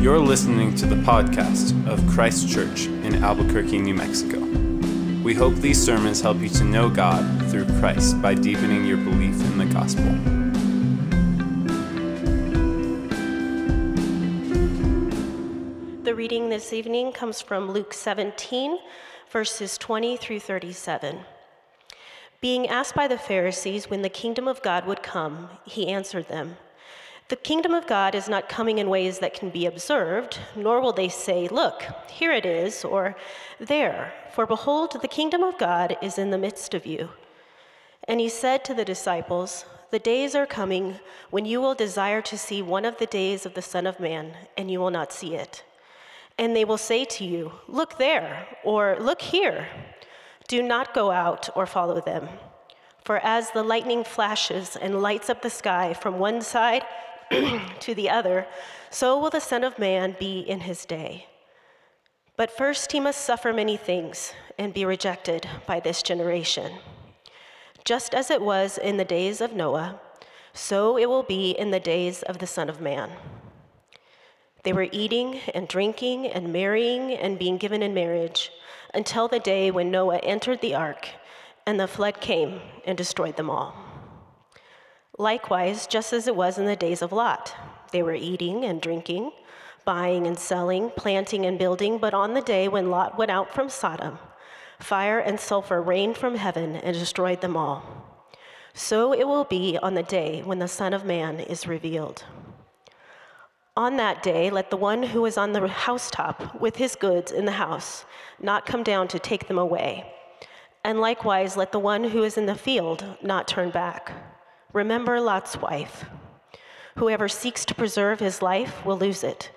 You're listening to the podcast of Christ Church in Albuquerque, New Mexico. We hope these sermons help you to know God through Christ by deepening your belief in the gospel. The reading this evening comes from Luke 17, verses 20 through 37. Being asked by the Pharisees when the kingdom of God would come, he answered them. The kingdom of God is not coming in ways that can be observed, nor will they say, Look, here it is, or there, for behold, the kingdom of God is in the midst of you. And he said to the disciples, The days are coming when you will desire to see one of the days of the Son of Man, and you will not see it. And they will say to you, Look there, or Look here. Do not go out or follow them. For as the lightning flashes and lights up the sky from one side to the other, so will the Son of Man be in his day. But first he must suffer many things and be rejected by this generation. Just as it was in the days of Noah, so it will be in the days of the Son of Man. They were eating and drinking and marrying and being given in marriage until the day when Noah entered the ark and the flood came and destroyed them all. Likewise, just as it was in the days of Lot, they were eating and drinking, buying and selling, planting and building, but on the day when Lot went out from Sodom, fire and sulfur rained from heaven and destroyed them all. So it will be on the day when the Son of Man is revealed. On that day, let the one who is on the housetop with his goods in the house not come down to take them away. And likewise, let the one who is in the field not turn back. Remember Lot's wife. Whoever seeks to preserve his life will lose it,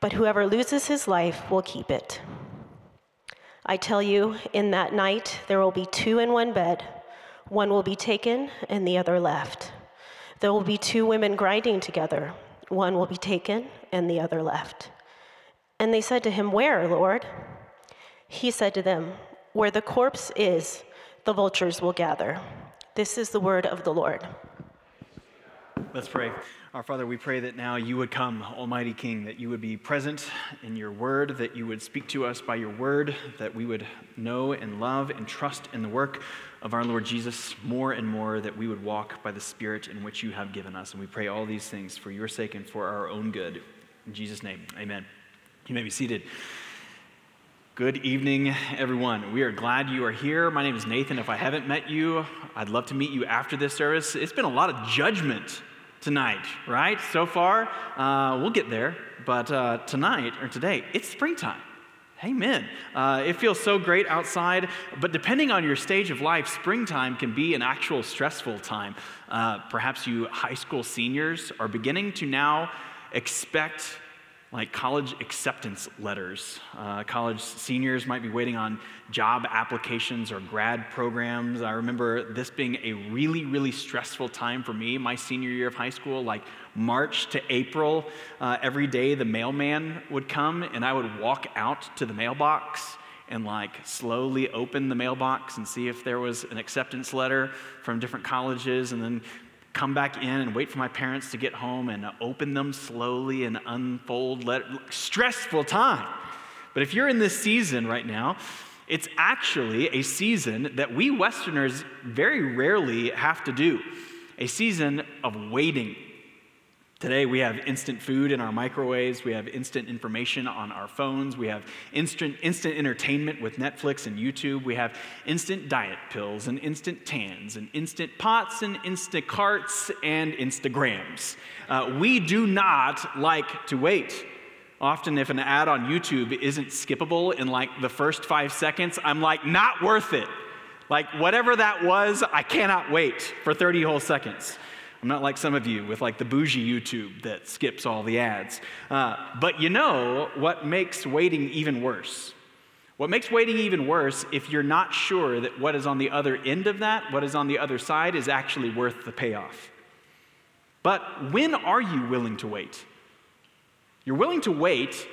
but whoever loses his life will keep it. I tell you, in that night there will be two in one bed. One will be taken and the other left. There will be two women grinding together. One will be taken and the other left. And they said to him, Where, Lord? He said to them, Where the corpse is, the vultures will gather. This is the word of the Lord. Let's pray. Our Father, we pray that now you would come, Almighty King, that you would be present in your word, that you would speak to us by your word, that we would know and love and trust in the work of our Lord Jesus more and more, that we would walk by the Spirit in which you have given us. And we pray all these things for your sake and for our own good. In Jesus' name, amen. You may be seated. Good evening, everyone. We are glad you are here. My name is Nathan. If I haven't met you, I'd love to meet you after this service. It's been a lot of judgment tonight, right? So far, uh, we'll get there. But uh, tonight, or today, it's springtime. Amen. Uh, it feels so great outside, but depending on your stage of life, springtime can be an actual stressful time. Uh, perhaps you high school seniors are beginning to now expect like college acceptance letters. Uh, college seniors might be waiting on job applications or grad programs. I remember this being a really, really stressful time for me, my senior year of high school, like March to April. Uh, every day the mailman would come and I would walk out to the mailbox and like slowly open the mailbox and see if there was an acceptance letter from different colleges and then come back in and wait for my parents to get home and open them slowly and unfold. Let, stressful time. But if you're in this season right now, it's actually a season that we Westerners very rarely have to do a season of waiting Today, we have instant food in our microwaves. We have instant information on our phones. We have instant, instant entertainment with Netflix and YouTube. We have instant diet pills and instant tans and instant pots and instant carts and Instagrams. Uh, we do not like to wait. Often, if an ad on YouTube isn't skippable in like the first five seconds, I'm like, not worth it. Like, whatever that was, I cannot wait for 30 whole seconds. I'm not like some of you with like the bougie YouTube that skips all the ads. Uh, but you know what makes waiting even worse? What makes waiting even worse if you're not sure that what is on the other end of that, what is on the other side, is actually worth the payoff. But when are you willing to wait? You're willing to wait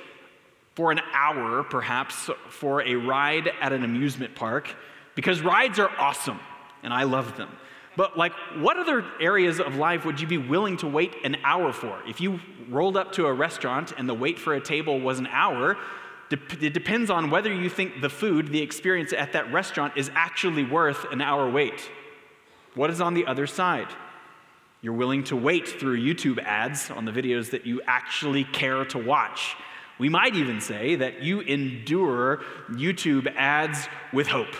for an hour, perhaps, for a ride at an amusement park because rides are awesome and I love them. But, like, what other areas of life would you be willing to wait an hour for? If you rolled up to a restaurant and the wait for a table was an hour, it depends on whether you think the food, the experience at that restaurant, is actually worth an hour wait. What is on the other side? You're willing to wait through YouTube ads on the videos that you actually care to watch. We might even say that you endure YouTube ads with hope.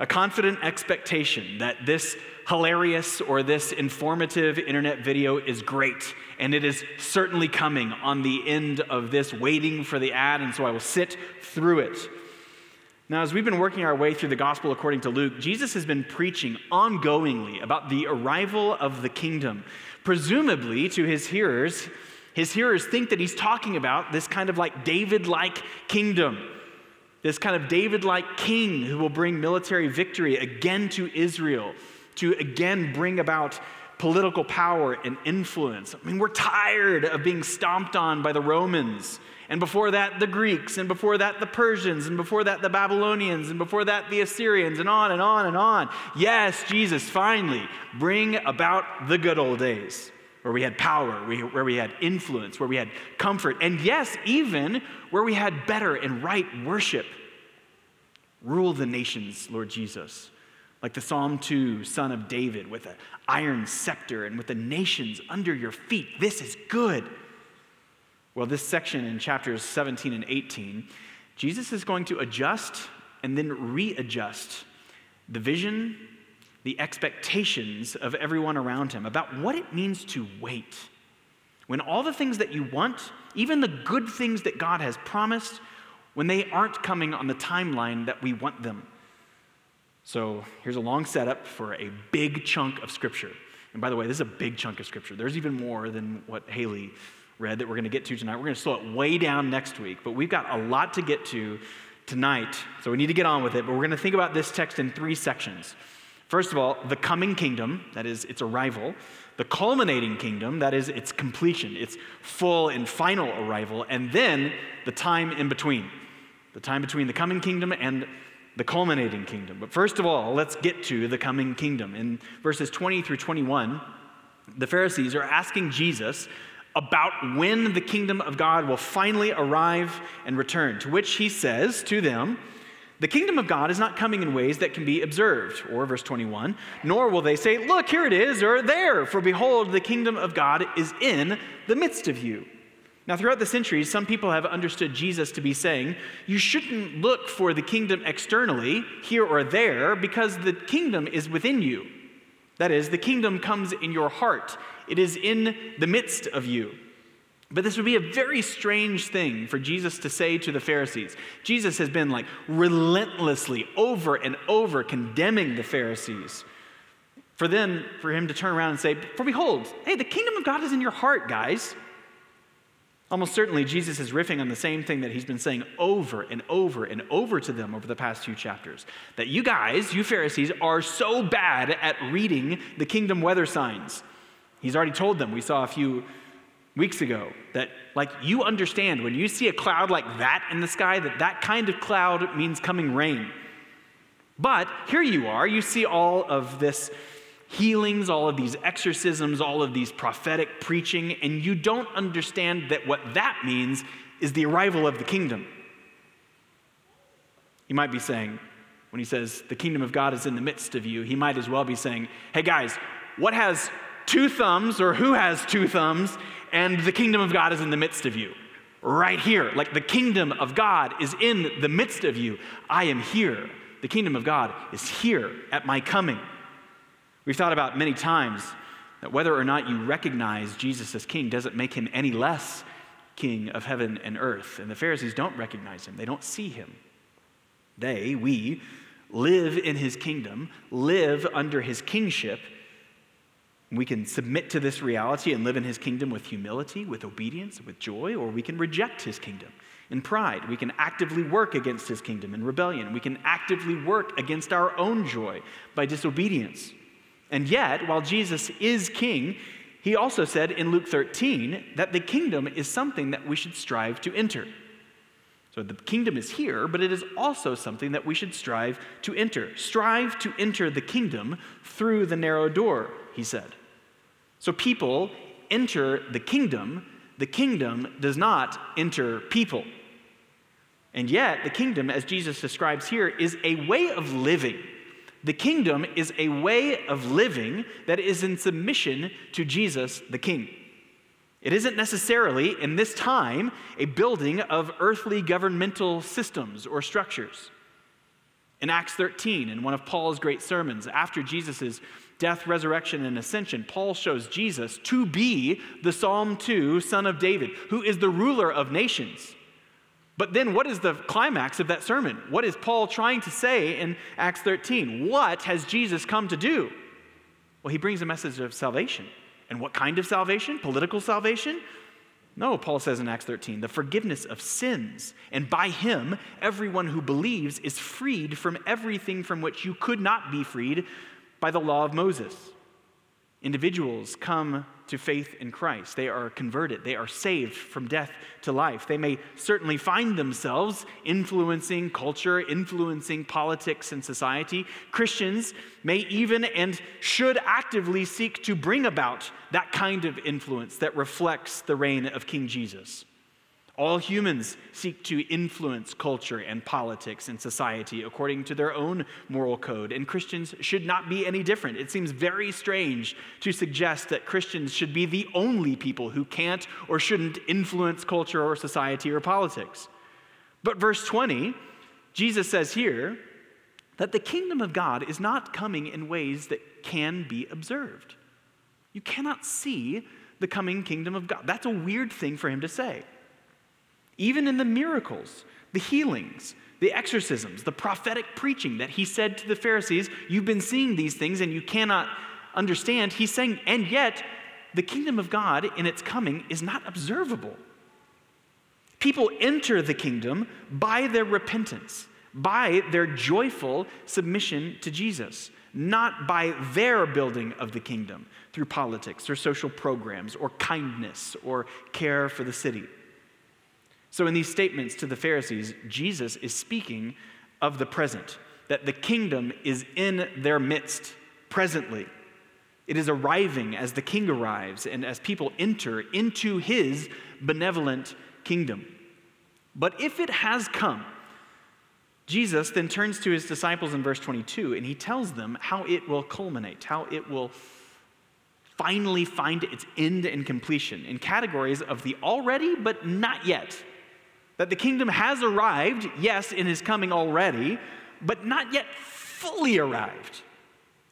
A confident expectation that this hilarious or this informative internet video is great, and it is certainly coming on the end of this waiting for the ad, and so I will sit through it. Now, as we've been working our way through the gospel according to Luke, Jesus has been preaching ongoingly about the arrival of the kingdom. Presumably, to his hearers, his hearers think that he's talking about this kind of like David like kingdom, this kind of David like king who will bring military victory again to Israel, to again bring about political power and influence. I mean, we're tired of being stomped on by the Romans and before that, the Greeks, and before that, the Persians, and before that, the Babylonians, and before that, the Assyrians, and on and on and on. Yes, Jesus, finally, bring about the good old days where we had power, where we had influence, where we had comfort, and yes, even where we had better and right worship. Rule the nations, Lord Jesus. Like the Psalm 2 son of David, with an iron scepter and with the nations under your feet. This is good. Well, this section in chapters 17 and 18, Jesus is going to adjust and then readjust the vision, the expectations of everyone around him about what it means to wait. When all the things that you want, even the good things that God has promised, when they aren't coming on the timeline that we want them. So here's a long setup for a big chunk of Scripture. And by the way, this is a big chunk of Scripture. There's even more than what Haley read that we're going to get to tonight. We're going to slow it way down next week, but we've got a lot to get to tonight, so we need to get on with it. But we're going to think about this text in three sections. First of all, the coming kingdom, that is its arrival, the culminating kingdom, that is its completion, its full and final arrival, and then the time in between, the time between the coming kingdom and the culminating kingdom. But first of all, let's get to the coming kingdom. In verses 20 through 21, the Pharisees are asking Jesus about when the kingdom of God will finally arrive and return. To which he says to them, The kingdom of God is not coming in ways that can be observed. Or, verse 21, nor will they say, Look, here it is, or there, for behold, the kingdom of God is in the midst of you. Now, throughout the centuries, some people have understood Jesus to be saying, You shouldn't look for the kingdom externally, here or there, because the kingdom is within you. That is, the kingdom comes in your heart, it is in the midst of you. But this would be a very strange thing for Jesus to say to the Pharisees. Jesus has been like relentlessly over and over condemning the Pharisees. For then, for him to turn around and say, For behold, hey, the kingdom of God is in your heart, guys. Almost certainly, Jesus is riffing on the same thing that he's been saying over and over and over to them over the past few chapters. That you guys, you Pharisees, are so bad at reading the kingdom weather signs. He's already told them, we saw a few weeks ago, that like you understand when you see a cloud like that in the sky, that that kind of cloud means coming rain. But here you are, you see all of this healings, all of these exorcisms, all of these prophetic preaching, and you don't understand that what that means is the arrival of the kingdom. You might be saying, when he says, the kingdom of God is in the midst of you, he might as well be saying, hey guys, what has two thumbs, or who has two thumbs, and the kingdom of God is in the midst of you? Right here. Like the kingdom of God is in the midst of you. I am here. The kingdom of God is here at my coming. We've thought about many times that whether or not you recognize Jesus as king doesn't make him any less king of heaven and earth. And the Pharisees don't recognize him, they don't see him. They, we, live in his kingdom, live under his kingship. We can submit to this reality and live in his kingdom with humility, with obedience, with joy, or we can reject his kingdom in pride. We can actively work against his kingdom in rebellion. We can actively work against our own joy by disobedience. And yet, while Jesus is king, he also said in Luke 13 that the kingdom is something that we should strive to enter. So the kingdom is here, but it is also something that we should strive to enter. Strive to enter the kingdom through the narrow door, he said. So people enter the kingdom, the kingdom does not enter people. And yet, the kingdom, as Jesus describes here, is a way of living. The kingdom is a way of living that is in submission to Jesus the King. It isn't necessarily, in this time, a building of earthly governmental systems or structures. In Acts 13, in one of Paul's great sermons, after Jesus' death, resurrection, and ascension, Paul shows Jesus to be the Psalm 2 son of David, who is the ruler of nations. But then, what is the climax of that sermon? What is Paul trying to say in Acts 13? What has Jesus come to do? Well, he brings a message of salvation. And what kind of salvation? Political salvation? No, Paul says in Acts 13, the forgiveness of sins. And by him, everyone who believes is freed from everything from which you could not be freed by the law of Moses. Individuals come to faith in Christ. They are converted. They are saved from death to life. They may certainly find themselves influencing culture, influencing politics and society. Christians may even and should actively seek to bring about that kind of influence that reflects the reign of King Jesus. All humans seek to influence culture and politics and society according to their own moral code, and Christians should not be any different. It seems very strange to suggest that Christians should be the only people who can't or shouldn't influence culture or society or politics. But verse 20, Jesus says here that the kingdom of God is not coming in ways that can be observed. You cannot see the coming kingdom of God. That's a weird thing for him to say even in the miracles, the healings, the exorcisms, the prophetic preaching that he said to the Pharisees, You've been seeing these things and you cannot understand. He's saying, And yet, the kingdom of God in its coming is not observable. People enter the kingdom by their repentance, by their joyful submission to Jesus, not by their building of the kingdom through politics or social programs or kindness or care for the city. So, in these statements to the Pharisees, Jesus is speaking of the present, that the kingdom is in their midst presently. It is arriving as the king arrives and as people enter into his benevolent kingdom. But if it has come, Jesus then turns to his disciples in verse 22 and he tells them how it will culminate, how it will finally find its end and completion in categories of the already but not yet that the kingdom has arrived, yes, in his coming already, but not yet fully arrived.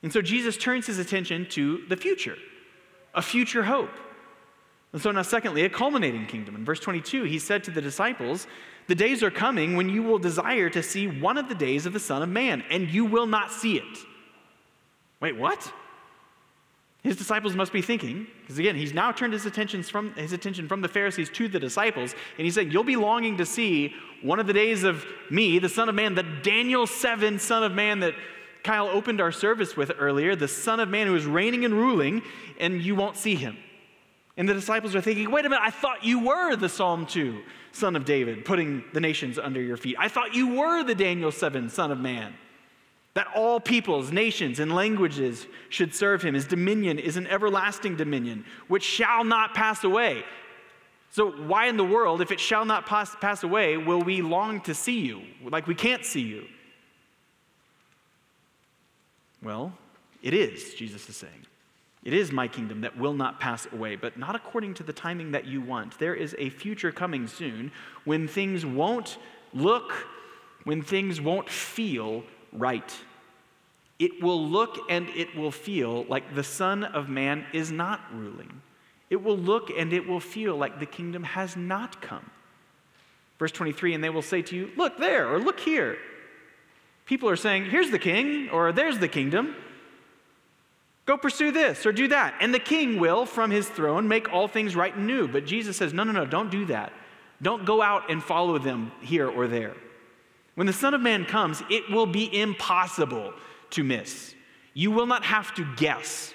And so Jesus turns his attention to the future, a future hope. And so now, secondly, a culminating kingdom. In verse 22, he said to the disciples, The days are coming when you will desire to see one of the days of the Son of Man, and you will not see it. Wait, what? His disciples must be thinking, because again, he's now turned his attention, from, his attention from the Pharisees to the disciples, and he's saying, You'll be longing to see one of the days of me, the Son of Man, the Daniel 7 Son of Man that Kyle opened our service with earlier, the Son of Man who is reigning and ruling, and you won't see him. And the disciples are thinking, Wait a minute, I thought you were the Psalm 2 Son of David, putting the nations under your feet. I thought you were the Daniel 7 Son of Man that all peoples, nations, and languages should serve him. His dominion is an everlasting dominion, which shall not pass away. So, why in the world, if it shall not pass, pass away, will we long to see you? Like we can't see you? Well, it is, Jesus is saying. It is my kingdom that will not pass away, but not according to the timing that you want. There is a future coming soon when things won't look, when things won't feel right. It will look and it will feel like the Son of Man is not ruling. It will look and it will feel like the kingdom has not come. Verse 23 and they will say to you, Look there, or look here. People are saying, Here's the king, or there's the kingdom. Go pursue this or do that. And the king will, from his throne, make all things right and new. But Jesus says, No, no, no, don't do that. Don't go out and follow them here or there. When the Son of Man comes, it will be impossible to miss. You will not have to guess.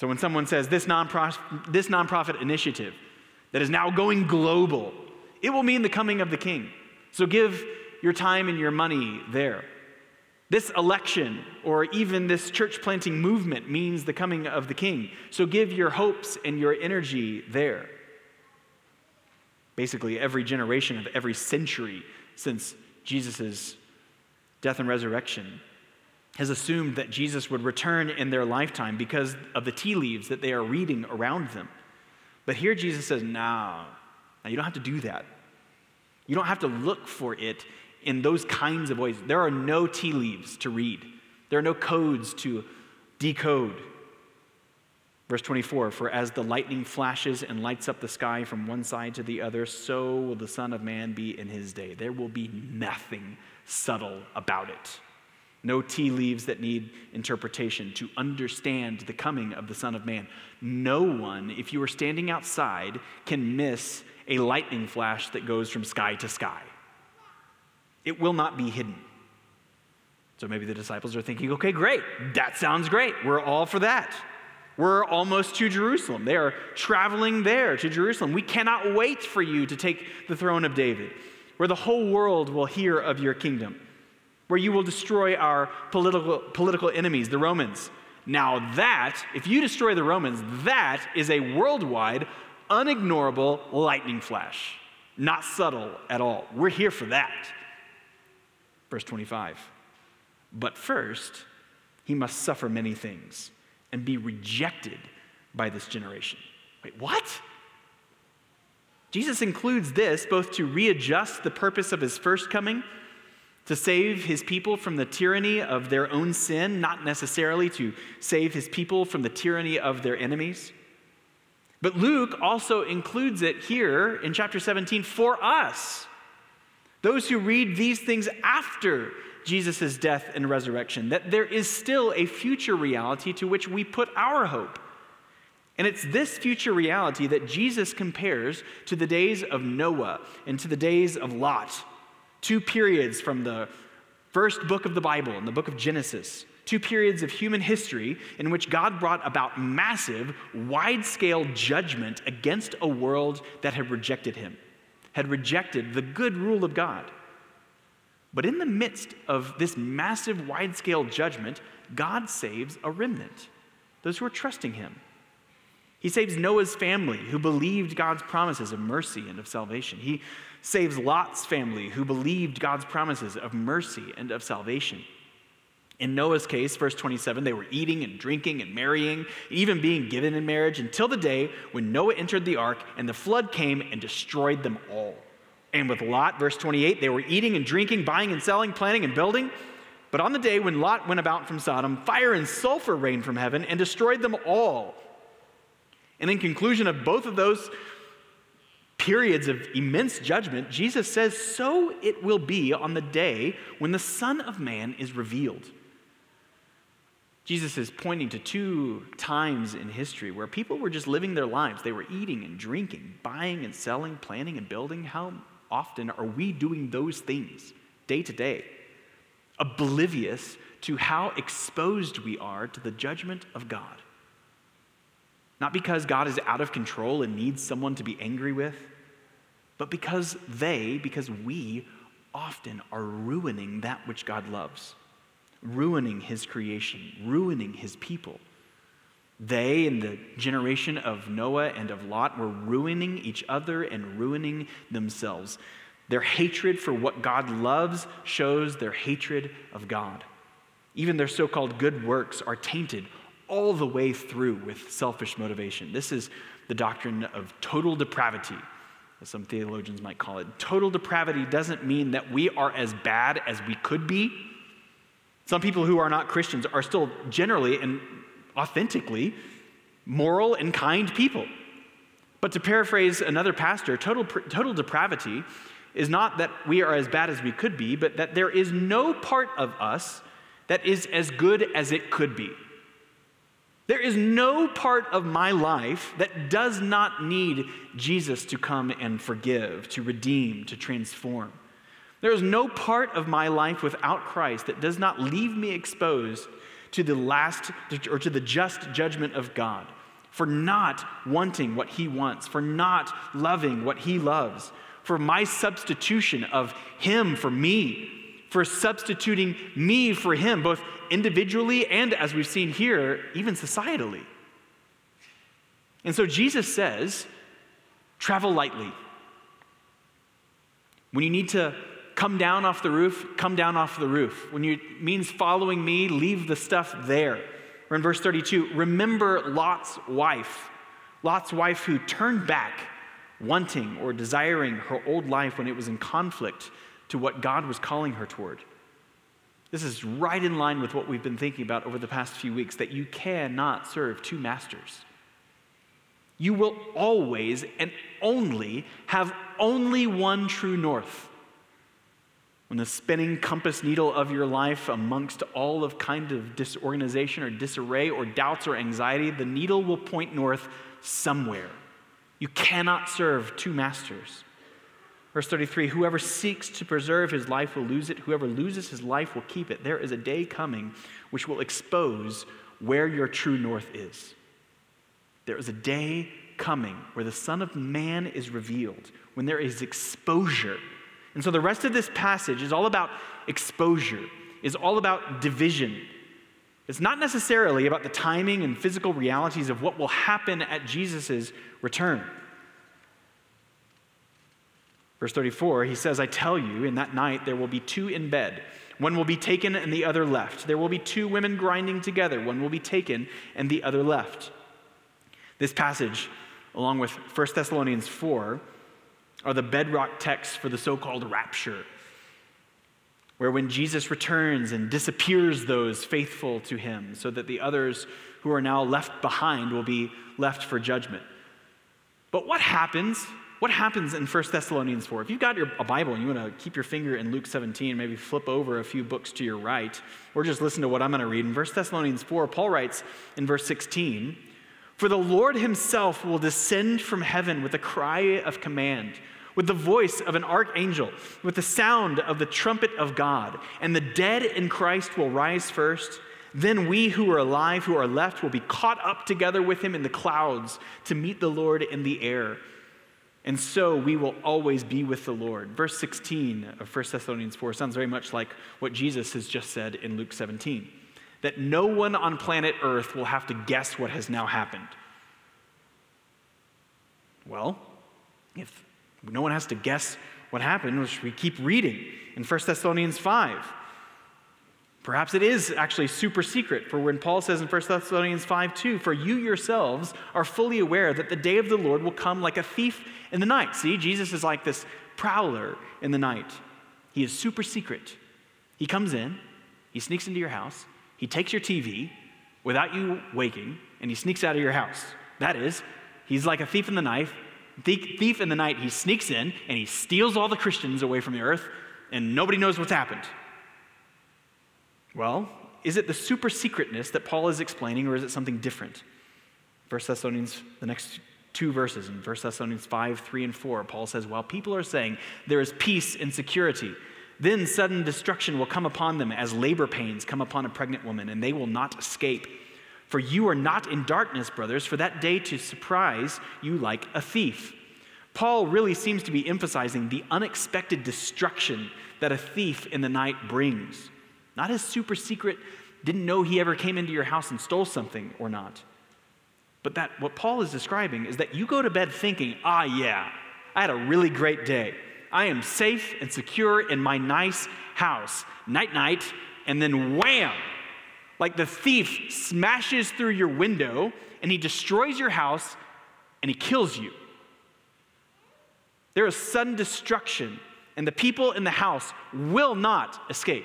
So when someone says this nonprofit, this nonprofit initiative that is now going global it will mean the coming of the king. So give your time and your money there. This election or even this church planting movement means the coming of the king. So give your hopes and your energy there. Basically, every generation of every century since Jesus' death and resurrection has assumed that Jesus would return in their lifetime because of the tea leaves that they are reading around them. But here Jesus says, no, now you don't have to do that. You don't have to look for it in those kinds of ways. There are no tea leaves to read, there are no codes to decode. Verse 24 For as the lightning flashes and lights up the sky from one side to the other, so will the Son of Man be in his day. There will be nothing subtle about it. No tea leaves that need interpretation to understand the coming of the Son of Man. No one, if you are standing outside, can miss a lightning flash that goes from sky to sky. It will not be hidden. So maybe the disciples are thinking, okay, great, that sounds great. We're all for that. We're almost to Jerusalem. They are traveling there to Jerusalem. We cannot wait for you to take the throne of David, where the whole world will hear of your kingdom, where you will destroy our political, political enemies, the Romans. Now, that, if you destroy the Romans, that is a worldwide, unignorable lightning flash. Not subtle at all. We're here for that. Verse 25. But first, he must suffer many things and be rejected by this generation. Wait, what? Jesus includes this both to readjust the purpose of his first coming, to save his people from the tyranny of their own sin, not necessarily to save his people from the tyranny of their enemies. But Luke also includes it here in chapter 17 for us. Those who read these things after Jesus' death and resurrection, that there is still a future reality to which we put our hope. And it's this future reality that Jesus compares to the days of Noah and to the days of Lot, two periods from the first book of the Bible in the book of Genesis, two periods of human history in which God brought about massive, wide scale judgment against a world that had rejected him, had rejected the good rule of God. But in the midst of this massive, wide scale judgment, God saves a remnant, those who are trusting Him. He saves Noah's family, who believed God's promises of mercy and of salvation. He saves Lot's family, who believed God's promises of mercy and of salvation. In Noah's case, verse 27, they were eating and drinking and marrying, even being given in marriage until the day when Noah entered the ark and the flood came and destroyed them all. And with Lot, verse 28, they were eating and drinking, buying and selling, planning and building. But on the day when Lot went about from Sodom, fire and sulfur rained from heaven and destroyed them all. And in conclusion of both of those periods of immense judgment, Jesus says, So it will be on the day when the Son of Man is revealed. Jesus is pointing to two times in history where people were just living their lives. They were eating and drinking, buying and selling, planning and building. How often are we doing those things day to day, oblivious to how exposed we are to the judgment of God? Not because God is out of control and needs someone to be angry with, but because they, because we often are ruining that which God loves, ruining his creation, ruining his people. They, and the generation of Noah and of Lot, were ruining each other and ruining themselves. Their hatred for what God loves shows their hatred of God. Even their so called good works are tainted all the way through with selfish motivation. This is the doctrine of total depravity, as some theologians might call it. Total depravity doesn't mean that we are as bad as we could be. Some people who are not Christians are still generally and authentically moral and kind people. But to paraphrase another pastor, total, total depravity is not that we are as bad as we could be, but that there is no part of us that is as good as it could be. There is no part of my life that does not need Jesus to come and forgive, to redeem, to transform. There is no part of my life without Christ that does not leave me exposed to the last or to the just judgment of God for not wanting what he wants, for not loving what he loves, for my substitution of him for me, for substituting me for him, both individually and, as we've seen here, even societally. And so Jesus says, travel lightly. When you need to come down off the roof, come down off the roof. When it means following me, leave the stuff there. Or in verse 32, remember Lot's wife. Lot's wife who turned back, wanting or desiring her old life when it was in conflict to what God was calling her toward. This is right in line with what we've been thinking about over the past few weeks that you cannot serve two masters. You will always and only have only one true north. When the spinning compass needle of your life amongst all of kind of disorganization or disarray or doubts or anxiety, the needle will point north somewhere. You cannot serve two masters. Verse 33 Whoever seeks to preserve his life will lose it. Whoever loses his life will keep it. There is a day coming which will expose where your true north is. There is a day coming where the Son of Man is revealed, when there is exposure. And so the rest of this passage is all about exposure, is all about division. It's not necessarily about the timing and physical realities of what will happen at Jesus' return. Verse 34, he says, I tell you, in that night there will be two in bed. One will be taken and the other left. There will be two women grinding together. One will be taken and the other left. This passage, along with 1 Thessalonians 4, are the bedrock texts for the so called rapture, where when Jesus returns and disappears those faithful to him, so that the others who are now left behind will be left for judgment. But what happens what happens in 1 Thessalonians 4? If you've got your, a Bible and you want to keep your finger in Luke 17, maybe flip over a few books to your right, or just listen to what I'm going to read. In 1 Thessalonians 4, Paul writes in verse 16 For the Lord himself will descend from heaven with a cry of command, with the voice of an archangel, with the sound of the trumpet of God, and the dead in Christ will rise first. Then we who are alive, who are left, will be caught up together with him in the clouds to meet the Lord in the air and so we will always be with the Lord. Verse 16 of 1 Thessalonians 4 sounds very much like what Jesus has just said in Luke 17 that no one on planet Earth will have to guess what has now happened. Well, if no one has to guess what happened, which we keep reading in 1 Thessalonians 5. Perhaps it is actually super secret, for when Paul says in 1 Thessalonians 5 2, for you yourselves are fully aware that the day of the Lord will come like a thief in the night. See, Jesus is like this prowler in the night. He is super secret. He comes in, he sneaks into your house, he takes your TV without you waking, and he sneaks out of your house. That is, he's like a thief in the night. Thief in the night, he sneaks in and he steals all the Christians away from the earth, and nobody knows what's happened. Well, is it the super secretness that Paul is explaining, or is it something different? 1 Thessalonians, the next two verses in 1 Thessalonians 5, 3, and 4, Paul says, While people are saying there is peace and security, then sudden destruction will come upon them as labor pains come upon a pregnant woman, and they will not escape. For you are not in darkness, brothers, for that day to surprise you like a thief. Paul really seems to be emphasizing the unexpected destruction that a thief in the night brings. Not his super secret, didn't know he ever came into your house and stole something or not. But that what Paul is describing is that you go to bed thinking, ah, yeah, I had a really great day. I am safe and secure in my nice house. Night, night, and then wham! Like the thief smashes through your window and he destroys your house and he kills you. There is sudden destruction, and the people in the house will not escape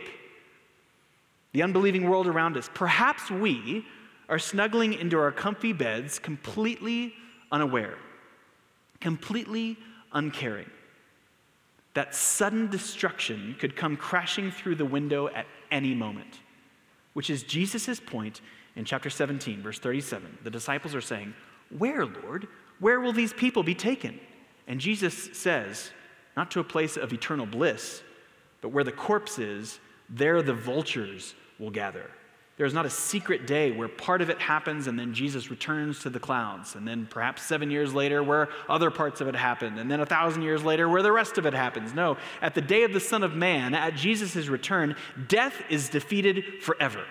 the unbelieving world around us, perhaps we are snuggling into our comfy beds completely unaware, completely uncaring. That sudden destruction could come crashing through the window at any moment, which is Jesus' point in chapter 17, verse 37. The disciples are saying, Where, Lord? Where will these people be taken? And Jesus says, Not to a place of eternal bliss, but where the corpse is, there the vultures will gather. There is not a secret day where part of it happens and then Jesus returns to the clouds, and then perhaps seven years later where other parts of it happen, and then a thousand years later where the rest of it happens. No, at the day of the Son of Man, at Jesus' return, death is defeated forever.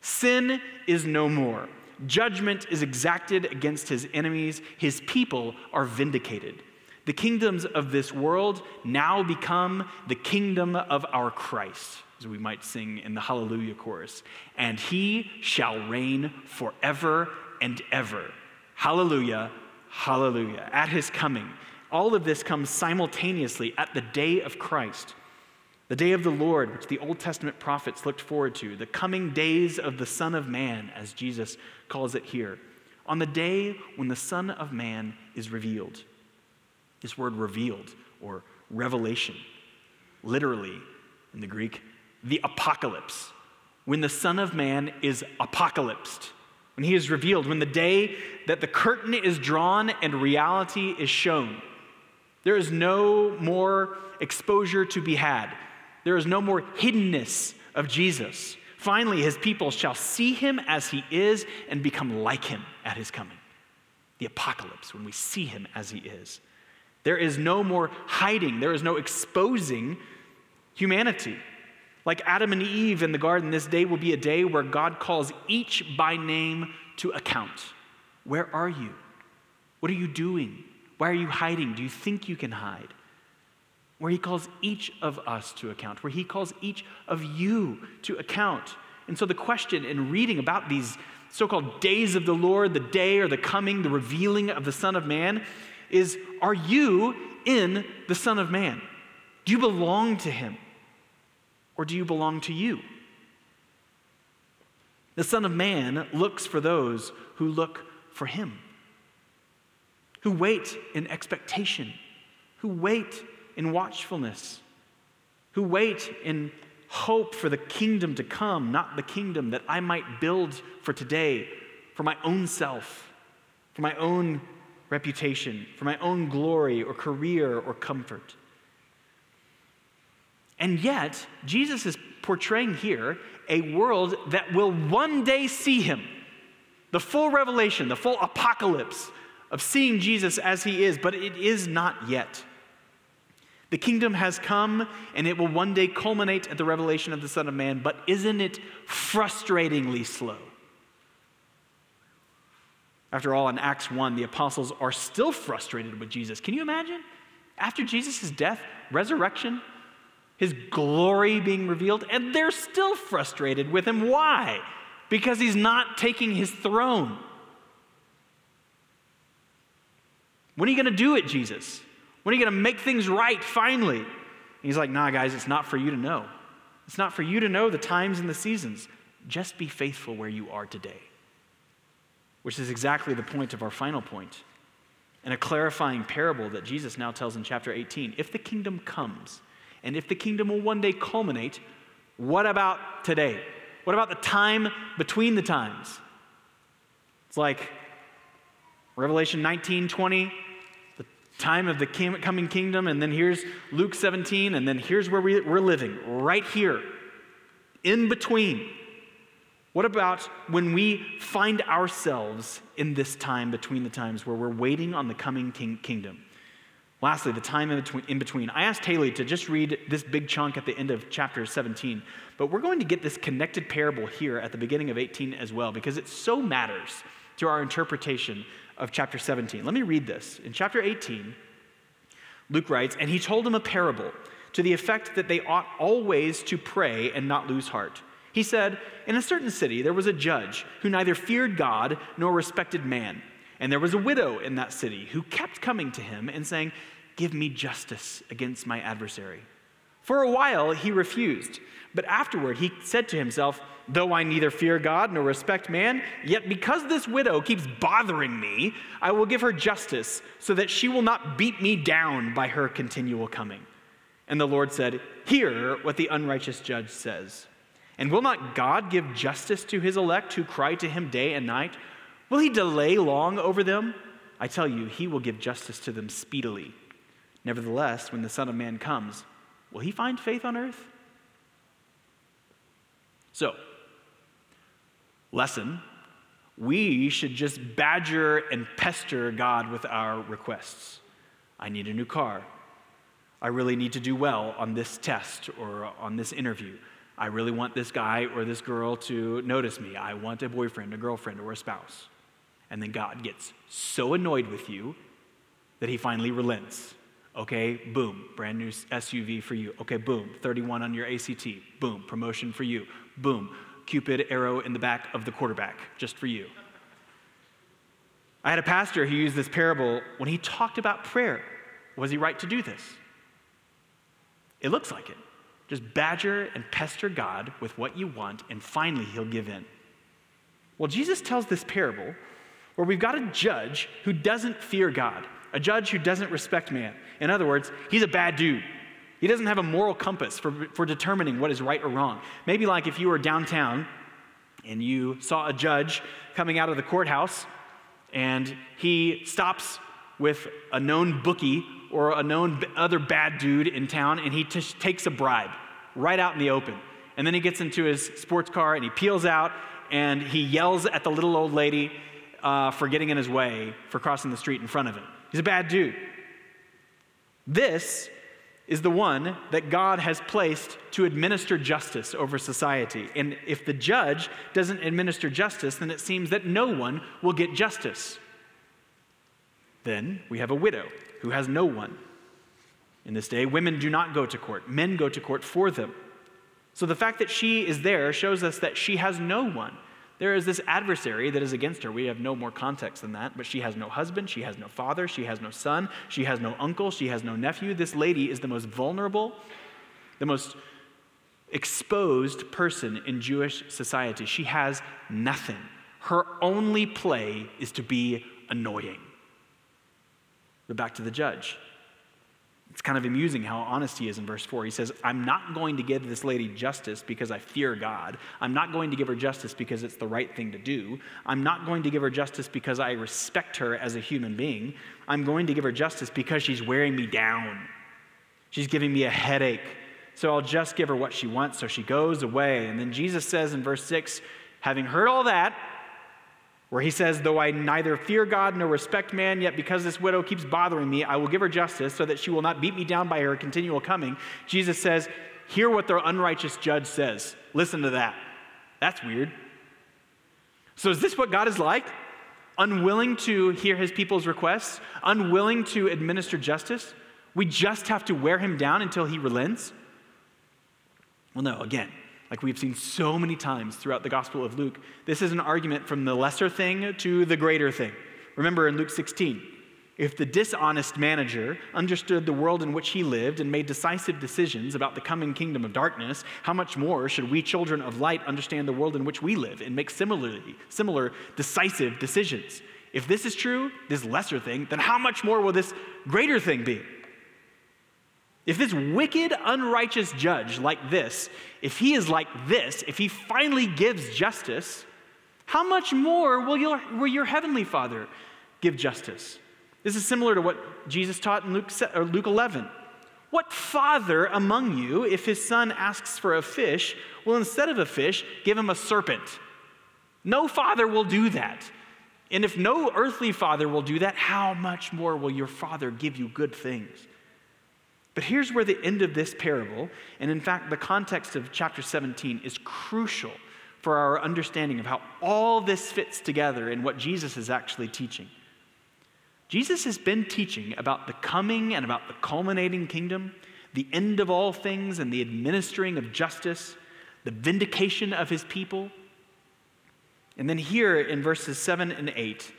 Sin is no more. Judgment is exacted against his enemies. His people are vindicated. The kingdoms of this world now become the kingdom of our Christ, as we might sing in the Hallelujah chorus. And he shall reign forever and ever. Hallelujah, hallelujah. At his coming. All of this comes simultaneously at the day of Christ. The day of the Lord, which the Old Testament prophets looked forward to, the coming days of the Son of Man, as Jesus calls it here, on the day when the Son of Man is revealed. This word revealed or revelation, literally in the Greek, the apocalypse. When the Son of Man is apocalypsed, when he is revealed, when the day that the curtain is drawn and reality is shown. There is no more exposure to be had. There is no more hiddenness of Jesus. Finally, his people shall see him as he is and become like him at his coming. The apocalypse, when we see him as he is. There is no more hiding, there is no exposing humanity. Like Adam and Eve in the garden, this day will be a day where God calls each by name to account. Where are you? What are you doing? Why are you hiding? Do you think you can hide? where he calls each of us to account, where he calls each of you to account. And so the question in reading about these so called days of the Lord, the day or the coming, the revealing of the Son of Man, is are you in the Son of Man? Do you belong to him? Or do you belong to you? The Son of Man looks for those who look for him, who wait in expectation, who wait in watchfulness, who wait in hope for the kingdom to come, not the kingdom that I might build for today, for my own self, for my own reputation, for my own glory or career or comfort. And yet, Jesus is portraying here a world that will one day see him. The full revelation, the full apocalypse of seeing Jesus as he is, but it is not yet. The kingdom has come and it will one day culminate at the revelation of the Son of Man, but isn't it frustratingly slow? After all, in Acts 1, the apostles are still frustrated with Jesus. Can you imagine? After Jesus' death, resurrection, his glory being revealed, and they're still frustrated with him. Why? Because he's not taking his throne. When are you going to do it, Jesus? When are you going to make things right finally? And he's like, nah, guys, it's not for you to know. It's not for you to know the times and the seasons. Just be faithful where you are today. Which is exactly the point of our final point and a clarifying parable that Jesus now tells in chapter 18. If the kingdom comes, and if the kingdom will one day culminate, what about today? What about the time between the times? It's like Revelation 19 20, the time of the coming kingdom, and then here's Luke 17, and then here's where we, we're living, right here, in between. What about when we find ourselves in this time between the times where we're waiting on the coming king, kingdom? Lastly, the time in between. I asked Haley to just read this big chunk at the end of chapter 17, but we're going to get this connected parable here at the beginning of 18 as well because it so matters to our interpretation of chapter 17. Let me read this. In chapter 18, Luke writes, And he told him a parable to the effect that they ought always to pray and not lose heart. He said, In a certain city there was a judge who neither feared God nor respected man. And there was a widow in that city who kept coming to him and saying, Give me justice against my adversary. For a while he refused, but afterward he said to himself, Though I neither fear God nor respect man, yet because this widow keeps bothering me, I will give her justice so that she will not beat me down by her continual coming. And the Lord said, Hear what the unrighteous judge says. And will not God give justice to his elect who cry to him day and night? Will he delay long over them? I tell you, he will give justice to them speedily. Nevertheless, when the Son of Man comes, will he find faith on earth? So, Lesson we should just badger and pester God with our requests. I need a new car. I really need to do well on this test or on this interview. I really want this guy or this girl to notice me. I want a boyfriend, a girlfriend, or a spouse. And then God gets so annoyed with you that he finally relents. Okay, boom, brand new SUV for you. Okay, boom, 31 on your ACT. Boom, promotion for you. Boom, Cupid arrow in the back of the quarterback, just for you. I had a pastor who used this parable when he talked about prayer. Was he right to do this? It looks like it. Just badger and pester God with what you want, and finally he'll give in. Well, Jesus tells this parable where we've got a judge who doesn't fear God, a judge who doesn't respect man. In other words, he's a bad dude. He doesn't have a moral compass for, for determining what is right or wrong. Maybe like if you were downtown and you saw a judge coming out of the courthouse and he stops with a known bookie or a known other bad dude in town and he t- takes a bribe right out in the open. And then he gets into his sports car and he peels out and he yells at the little old lady uh, for getting in his way for crossing the street in front of him. He's a bad dude. This is the one that God has placed to administer justice over society. And if the judge doesn't administer justice, then it seems that no one will get justice. Then we have a widow who has no one. In this day, women do not go to court, men go to court for them. So the fact that she is there shows us that she has no one. There is this adversary that is against her. We have no more context than that, but she has no husband, she has no father, she has no son, she has no uncle, she has no nephew. This lady is the most vulnerable, the most exposed person in Jewish society. She has nothing. Her only play is to be annoying. But back to the judge. It's kind of amusing how honest he is in verse 4. He says, I'm not going to give this lady justice because I fear God. I'm not going to give her justice because it's the right thing to do. I'm not going to give her justice because I respect her as a human being. I'm going to give her justice because she's wearing me down. She's giving me a headache. So I'll just give her what she wants. So she goes away. And then Jesus says in verse 6, having heard all that, where he says, Though I neither fear God nor respect man, yet because this widow keeps bothering me, I will give her justice so that she will not beat me down by her continual coming. Jesus says, Hear what the unrighteous judge says. Listen to that. That's weird. So, is this what God is like? Unwilling to hear his people's requests, unwilling to administer justice? We just have to wear him down until he relents? Well, no, again, like we've seen so many times throughout the Gospel of Luke, this is an argument from the lesser thing to the greater thing. Remember in Luke 16, if the dishonest manager understood the world in which he lived and made decisive decisions about the coming kingdom of darkness, how much more should we children of light understand the world in which we live and make similarly similar decisive decisions? If this is true, this lesser thing, then how much more will this greater thing be? If this wicked, unrighteous judge like this, if he is like this, if he finally gives justice, how much more will your, will your heavenly Father give justice? This is similar to what Jesus taught in Luke, or Luke 11. What father among you, if his son asks for a fish, will instead of a fish give him a serpent? No father will do that. And if no earthly father will do that, how much more will your father give you good things? But here's where the end of this parable, and in fact, the context of chapter 17, is crucial for our understanding of how all this fits together and what Jesus is actually teaching. Jesus has been teaching about the coming and about the culminating kingdom, the end of all things and the administering of justice, the vindication of his people. And then here in verses 7 and 8,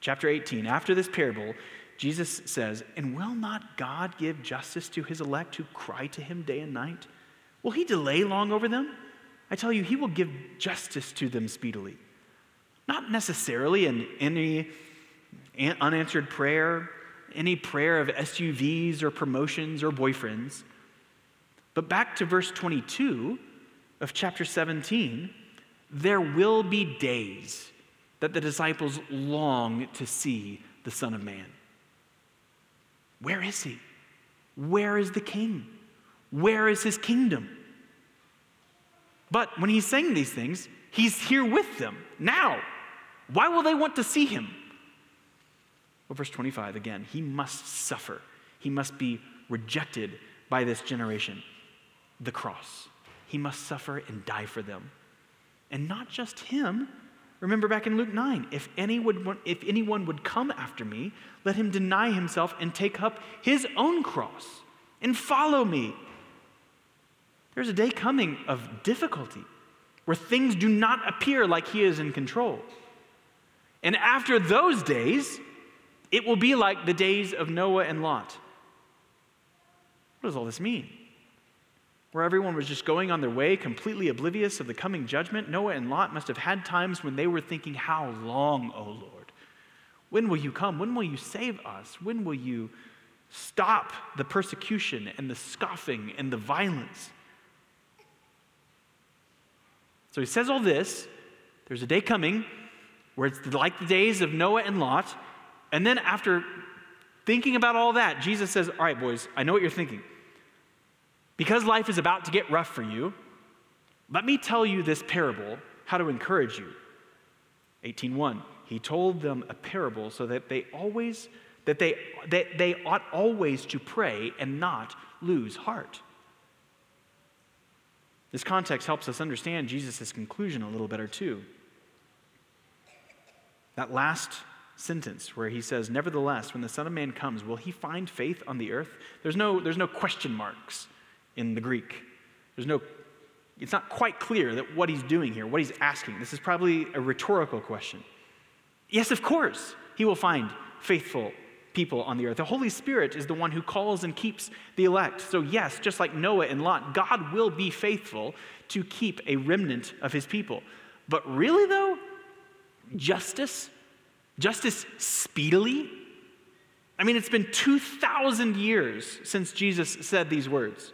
chapter 18, after this parable, Jesus says, And will not God give justice to his elect who cry to him day and night? Will he delay long over them? I tell you, he will give justice to them speedily. Not necessarily in any unanswered prayer, any prayer of SUVs or promotions or boyfriends. But back to verse 22 of chapter 17, there will be days that the disciples long to see the Son of Man. Where is he? Where is the king? Where is his kingdom? But when he's saying these things, He's here with them now. Why will they want to see him? Well, verse 25 again, he must suffer. He must be rejected by this generation. The cross. He must suffer and die for them. And not just him. Remember back in Luke 9 if, if anyone would come after me, let him deny himself and take up his own cross and follow me. There's a day coming of difficulty where things do not appear like he is in control. And after those days, it will be like the days of Noah and Lot. What does all this mean? Where everyone was just going on their way, completely oblivious of the coming judgment, Noah and Lot must have had times when they were thinking, How long, O Lord? When will you come? When will you save us? When will you stop the persecution and the scoffing and the violence? So he says all this. There's a day coming where it's like the days of Noah and Lot. And then after thinking about all that, Jesus says, All right, boys, I know what you're thinking. Because life is about to get rough for you, let me tell you this parable, how to encourage you. 18.1, he told them a parable so that they always, that they, that they ought always to pray and not lose heart. This context helps us understand Jesus' conclusion a little better too. That last sentence where he says, Nevertheless, when the Son of Man comes, will he find faith on the earth? There's no, there's no question marks in the Greek. There's no, it's not quite clear that what he's doing here, what he's asking. This is probably a rhetorical question. Yes, of course, he will find faithful people on the earth. The Holy Spirit is the one who calls and keeps the elect. So, yes, just like Noah and Lot, God will be faithful to keep a remnant of his people. But really, though, justice, justice speedily. I mean, it's been 2,000 years since Jesus said these words.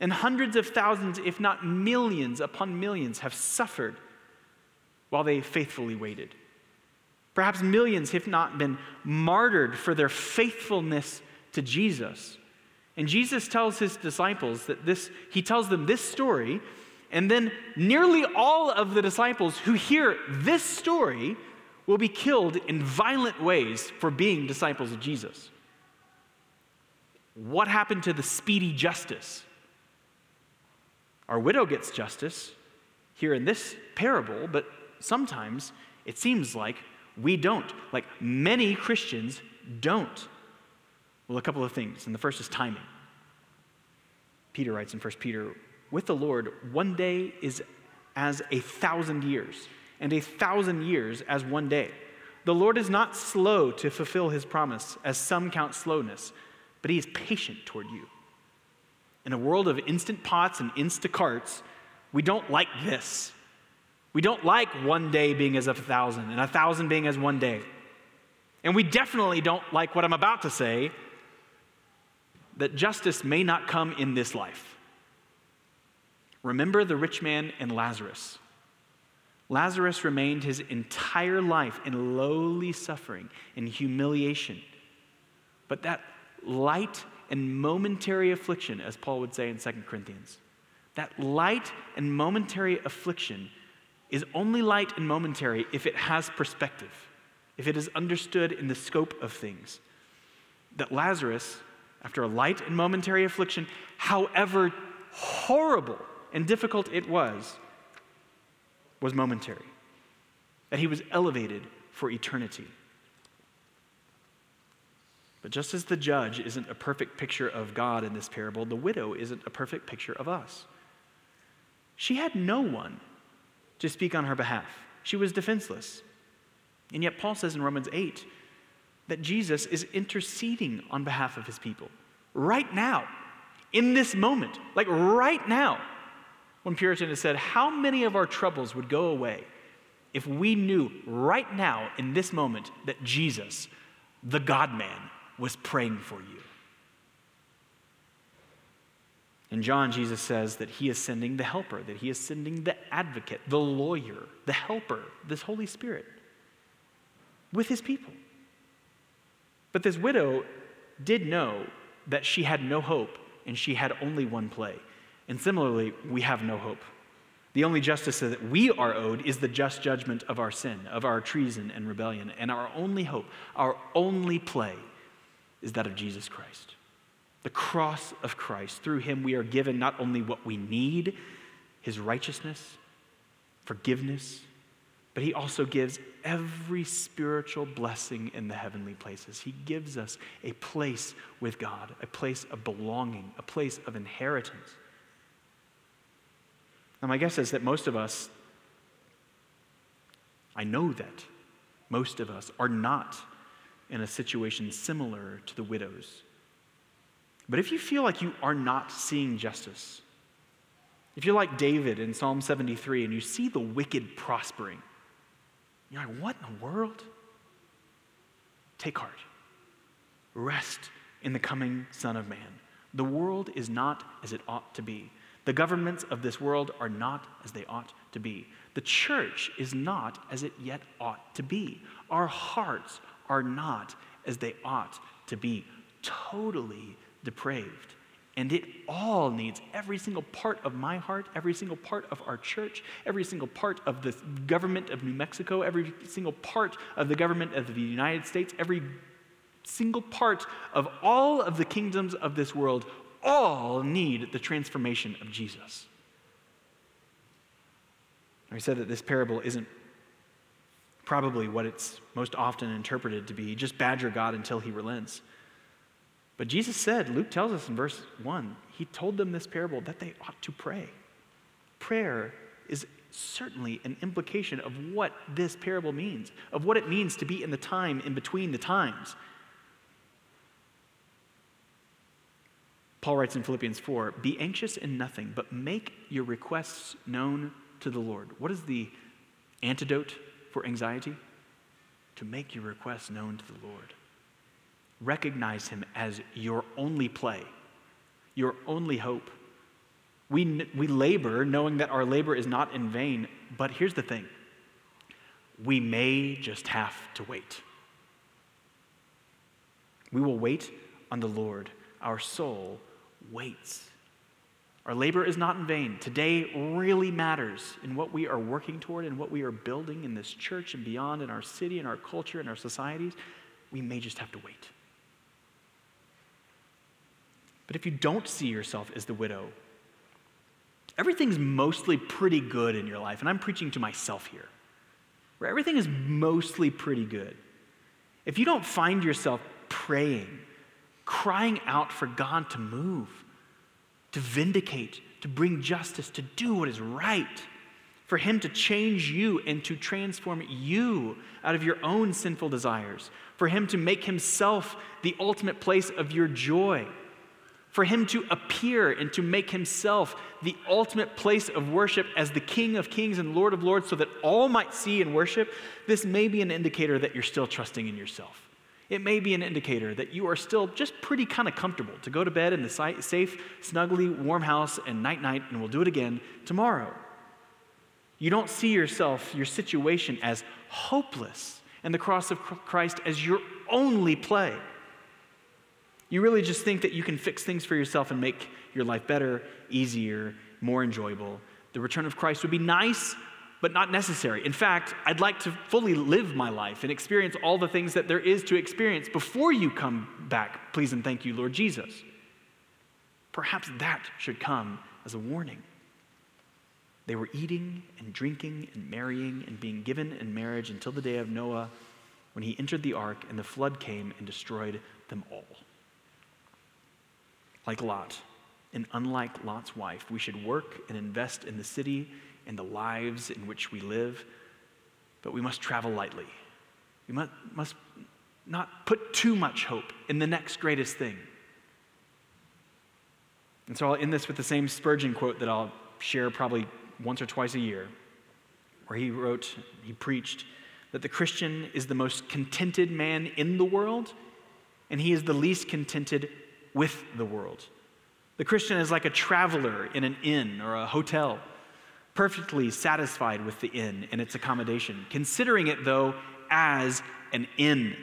And hundreds of thousands, if not millions upon millions, have suffered while they faithfully waited. Perhaps millions have not been martyred for their faithfulness to Jesus. And Jesus tells his disciples that this, he tells them this story, and then nearly all of the disciples who hear this story will be killed in violent ways for being disciples of Jesus. What happened to the speedy justice? Our widow gets justice here in this parable, but sometimes it seems like we don't. Like many Christians don't. Well, a couple of things, and the first is timing. Peter writes in 1 Peter, with the Lord, one day is as a thousand years, and a thousand years as one day. The Lord is not slow to fulfill his promise, as some count slowness, but he is patient toward you. In a world of instant pots and Instacarts, we don't like this. We don't like one day being as of a thousand and a thousand being as one day. And we definitely don't like what I'm about to say that justice may not come in this life. Remember the rich man and Lazarus. Lazarus remained his entire life in lowly suffering and humiliation. But that light and momentary affliction, as Paul would say in 2 Corinthians, that light and momentary affliction is only light and momentary if it has perspective, if it is understood in the scope of things. That Lazarus, after a light and momentary affliction, however horrible and difficult it was, was momentary. That he was elevated for eternity. But just as the judge isn't a perfect picture of God in this parable, the widow isn't a perfect picture of us. She had no one to speak on her behalf. She was defenseless. And yet, Paul says in Romans 8 that Jesus is interceding on behalf of his people right now, in this moment, like right now. One Puritan has said, How many of our troubles would go away if we knew right now, in this moment, that Jesus, the God man, was praying for you? In John, Jesus says that he is sending the helper, that he is sending the advocate, the lawyer, the helper, this Holy Spirit with his people. But this widow did know that she had no hope and she had only one play. And similarly, we have no hope. The only justice that we are owed is the just judgment of our sin, of our treason and rebellion. And our only hope, our only play, is that of Jesus Christ. The cross of Christ. Through him, we are given not only what we need, his righteousness, forgiveness, but he also gives every spiritual blessing in the heavenly places. He gives us a place with God, a place of belonging, a place of inheritance. Now, my guess is that most of us, I know that most of us are not in a situation similar to the widows. But if you feel like you are not seeing justice, if you're like David in Psalm 73 and you see the wicked prospering, you're like, what in the world? Take heart. Rest in the coming Son of Man. The world is not as it ought to be. The governments of this world are not as they ought to be. The church is not as it yet ought to be. Our hearts are not as they ought to be. Totally depraved. And it all needs every single part of my heart, every single part of our church, every single part of the government of New Mexico, every single part of the government of the United States, every single part of all of the kingdoms of this world, all need the transformation of Jesus. I said that this parable isn't probably what it's most often interpreted to be just badger God until he relents. But Jesus said, Luke tells us in verse 1, he told them this parable that they ought to pray. Prayer is certainly an implication of what this parable means, of what it means to be in the time in between the times. Paul writes in Philippians 4 Be anxious in nothing, but make your requests known to the Lord. What is the antidote for anxiety? To make your requests known to the Lord recognize Him as your only play, your only hope. We, we labor knowing that our labor is not in vain, but here's the thing we may just have to wait. We will wait on the Lord. Our soul waits. Our labor is not in vain. Today really matters in what we are working toward and what we are building in this church and beyond, in our city, in our culture, in our societies. We may just have to wait. But if you don't see yourself as the widow, everything's mostly pretty good in your life. And I'm preaching to myself here, where everything is mostly pretty good. If you don't find yourself praying, crying out for God to move, to vindicate, to bring justice, to do what is right, for Him to change you and to transform you out of your own sinful desires, for Him to make Himself the ultimate place of your joy. For him to appear and to make himself the ultimate place of worship as the King of kings and Lord of lords so that all might see and worship, this may be an indicator that you're still trusting in yourself. It may be an indicator that you are still just pretty kind of comfortable to go to bed in the safe, snuggly, warm house and night night, and we'll do it again tomorrow. You don't see yourself, your situation, as hopeless, and the cross of Christ as your only play. You really just think that you can fix things for yourself and make your life better, easier, more enjoyable. The return of Christ would be nice, but not necessary. In fact, I'd like to fully live my life and experience all the things that there is to experience before you come back. Please and thank you, Lord Jesus. Perhaps that should come as a warning. They were eating and drinking and marrying and being given in marriage until the day of Noah when he entered the ark and the flood came and destroyed them all. Like Lot, and unlike Lot's wife, we should work and invest in the city and the lives in which we live, but we must travel lightly. We must, must not put too much hope in the next greatest thing. And so I'll end this with the same Spurgeon quote that I'll share probably once or twice a year, where he wrote, he preached, that the Christian is the most contented man in the world, and he is the least contented with the world. The Christian is like a traveler in an inn or a hotel, perfectly satisfied with the inn and its accommodation, considering it, though, as an inn,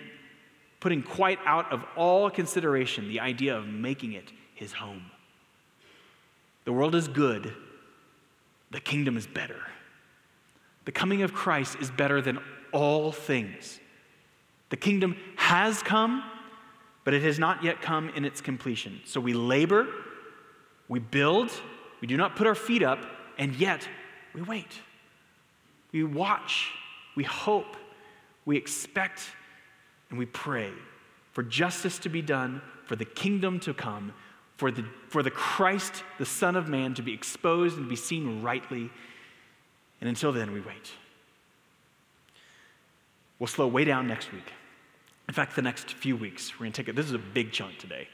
putting quite out of all consideration the idea of making it his home. The world is good, the kingdom is better. The coming of Christ is better than all things. The kingdom has come, but it has not yet come in its completion. So we labor, we build, we do not put our feet up, and yet we wait. We watch, we hope, we expect, and we pray for justice to be done, for the kingdom to come, for the, for the Christ, the Son of Man, to be exposed and to be seen rightly. And until then, we wait. We'll slow way down next week. In fact, the next few weeks, we're going to take it. This is a big chunk today.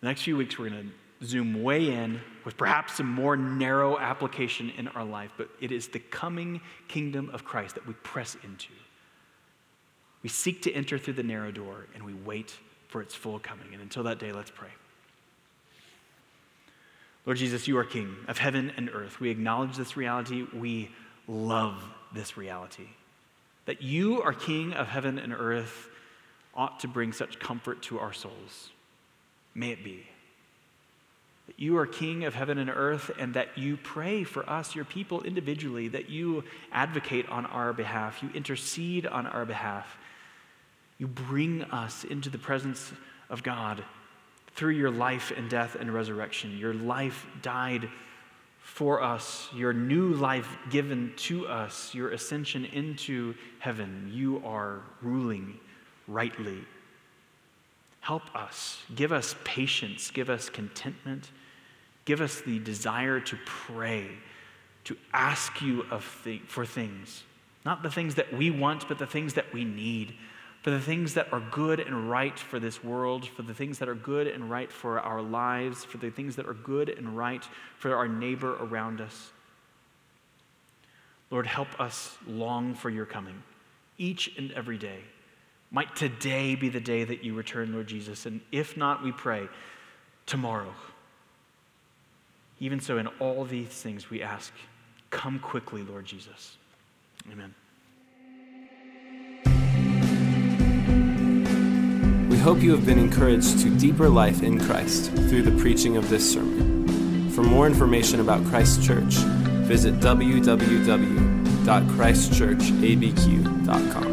The next few weeks, we're going to zoom way in with perhaps some more narrow application in our life, but it is the coming kingdom of Christ that we press into. We seek to enter through the narrow door and we wait for its full coming. And until that day, let's pray. Lord Jesus, you are King of heaven and earth. We acknowledge this reality. We love this reality. That you are King of heaven and earth ought to bring such comfort to our souls. May it be. That you are King of heaven and earth, and that you pray for us, your people, individually, that you advocate on our behalf, you intercede on our behalf, you bring us into the presence of God through your life and death and resurrection. Your life died for us, your new life given to us, your ascension into heaven. You are ruling rightly. Help us. Give us patience. Give us contentment. Give us the desire to pray, to ask you of th- for things. Not the things that we want, but the things that we need. For the things that are good and right for this world, for the things that are good and right for our lives, for the things that are good and right for our neighbor around us. Lord, help us long for your coming each and every day. Might today be the day that you return, Lord Jesus. And if not, we pray tomorrow. Even so, in all these things, we ask, come quickly, Lord Jesus. Amen. We hope you have been encouraged to deeper life in Christ through the preaching of this sermon. For more information about Christ Church, visit www.christchurchabq.com.